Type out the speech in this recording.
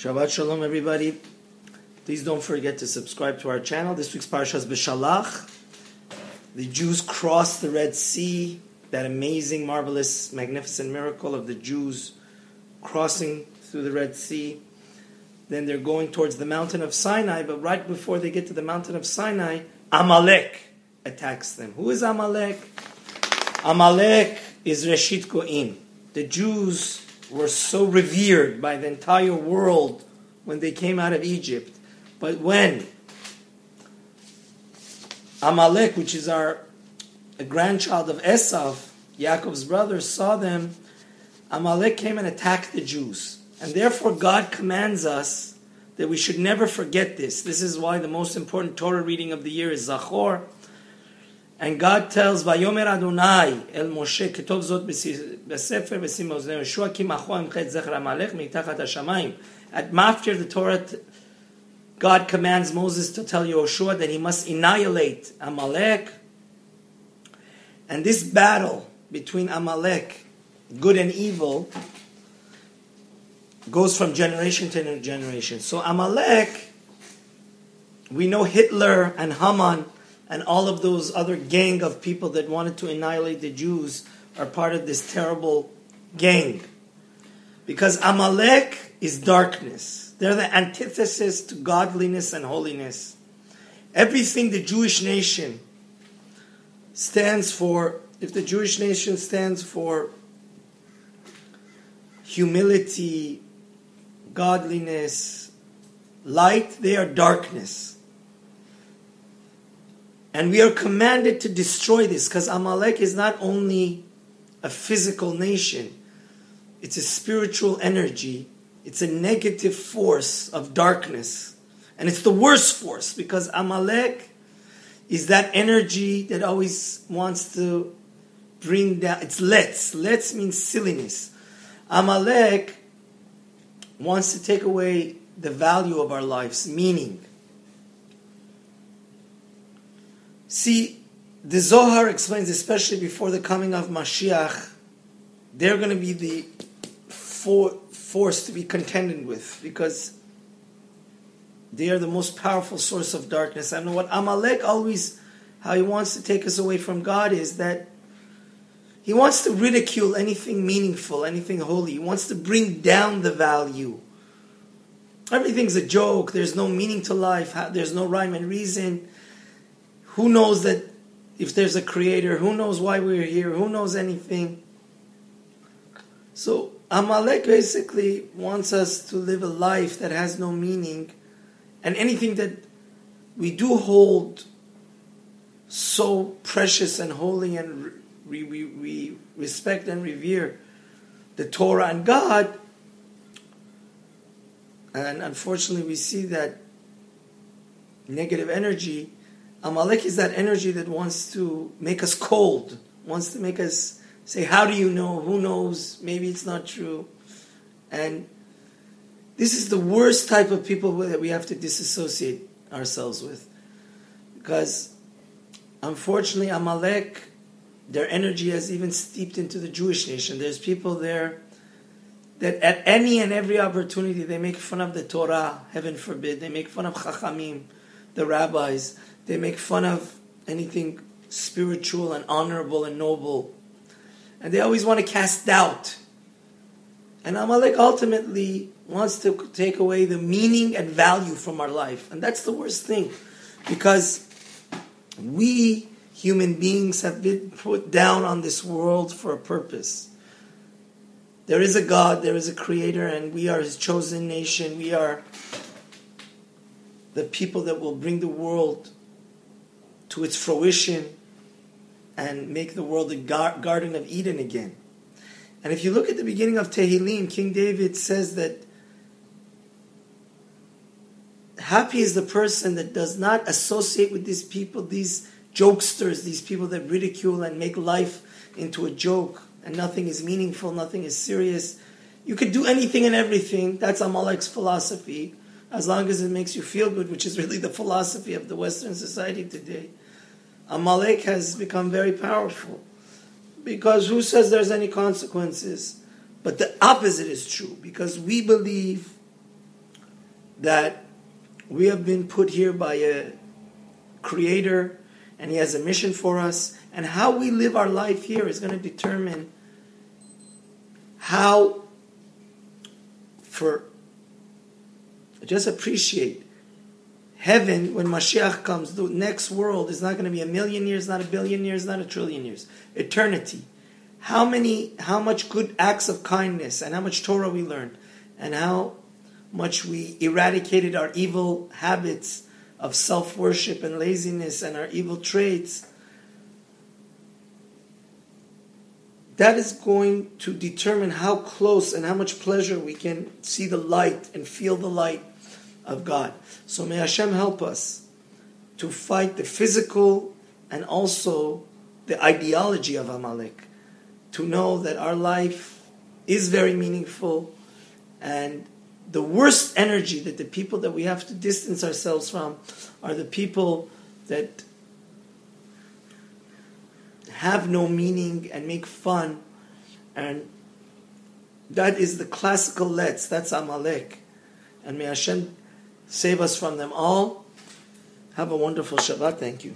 Shabbat Shalom, everybody. Please don't forget to subscribe to our channel. This week's Parsha is Beshalach. The Jews crossed the Red Sea, that amazing, marvelous, magnificent miracle of the Jews crossing through the Red Sea. Then they're going towards the mountain of Sinai, but right before they get to the mountain of Sinai, Amalek attacks them. Who is Amalek? Amalek is Reshit Goyim. The Jews were so revered by the entire world when they came out of Egypt. But when Amalek, which is our a grandchild of Esav, Yaakov's brother, saw them, Amalek came and attacked the Jews. And therefore, God commands us that we should never forget this. This is why the most important Torah reading of the year is Zachor. And God tells, Vayomer Adonai el Moshe, ketov zot besefer v'sim oznei Yeshua ki macho emchet zecher amalek mitachat hashamayim. At Maftir, the Torah, God commands Moses to tell Yoshua that he must annihilate Amalek. And this battle between Amalek, good and evil, goes from generation to generation. So Amalek, we know Hitler and Haman and all of those other gang of people that wanted to annihilate the Jews are part of this terrible gang. Because Amalek is darkness. They're the antithesis to godliness and holiness. Everything the Jewish nation stands for, if the Jewish nation stands for humility, godliness, light, they are darkness. And we are commanded to destroy this because Amalek is not only a physical nation, it's a spiritual energy, it's a negative force of darkness. And it's the worst force because Amalek is that energy that always wants to bring down, it's letz. Letz means silliness. Amalek wants to take away the value of our lives, meaning. See, the Zohar explains, especially before the coming of Mashiach, they're going to be the for, force to be contended with because they are the most powerful source of darkness. And what Amalek always, how he wants to take us away from God is that he wants to ridicule anything meaningful, anything holy. He wants to bring down the value. Everything's a joke. There's no meaning to life. There's no rhyme and reason. Who knows that if there's a creator? Who knows why we're here? Who knows anything? So Amalek basically wants us to live a life that has no meaning, and anything that we do hold so precious and holy and we, we, we respect and revere the Torah and God. And unfortunately, we see that negative energy. Amalek is that energy that wants to make us cold, wants to make us say, How do you know? Who knows? Maybe it's not true. And this is the worst type of people that we have to disassociate ourselves with. Because unfortunately, Amalek their energy has even steeped into the Jewish nation. There's people there that at any and every opportunity they make fun of the Torah, heaven forbid. They make fun of Chachamim, the rabbis. They make fun of anything spiritual and honorable and noble. And they always want to cast doubt. And Amalek ultimately wants to take away the meaning and value from our life. And that's the worst thing. Because we human beings have been put down on this world for a purpose. There is a God, there is a creator, and we are his chosen nation. We are the people that will bring the world to its fruition and make the world a gar- Garden of Eden again. And if you look at the beginning of Tehillim, King David says that happy is the person that does not associate with these people, these jokesters, these people that ridicule and make life into a joke, and nothing is meaningful, nothing is serious. You could do anything and everything. That's Amalek's philosophy, as long as it makes you feel good, which is really the philosophy of the Western society today. Amalek has become very powerful because who says there's any consequences? But the opposite is true because we believe that we have been put here by a creator and he has a mission for us and how we live our life here is going to determine how for just appreciate heaven when Mashiach comes. The next world is not going to be a million years not a billion years not a trillion years. Eternity. How many how much good acts of kindness and how much Torah we learned and how much we eradicated our evil habits of self worship and laziness and our evil traits, that is going to determine how close and how much pleasure we can see the light and feel the light of God. So may Hashem help us to fight the physical and also the ideology of Amalek, to know that our life is very meaningful and the worst energy that the people that we have to distance ourselves from are the people that have no meaning and make fun. And that is the classical letz that's amalek. And may hashem save us from them all. Have a wonderful shabbat. Thank you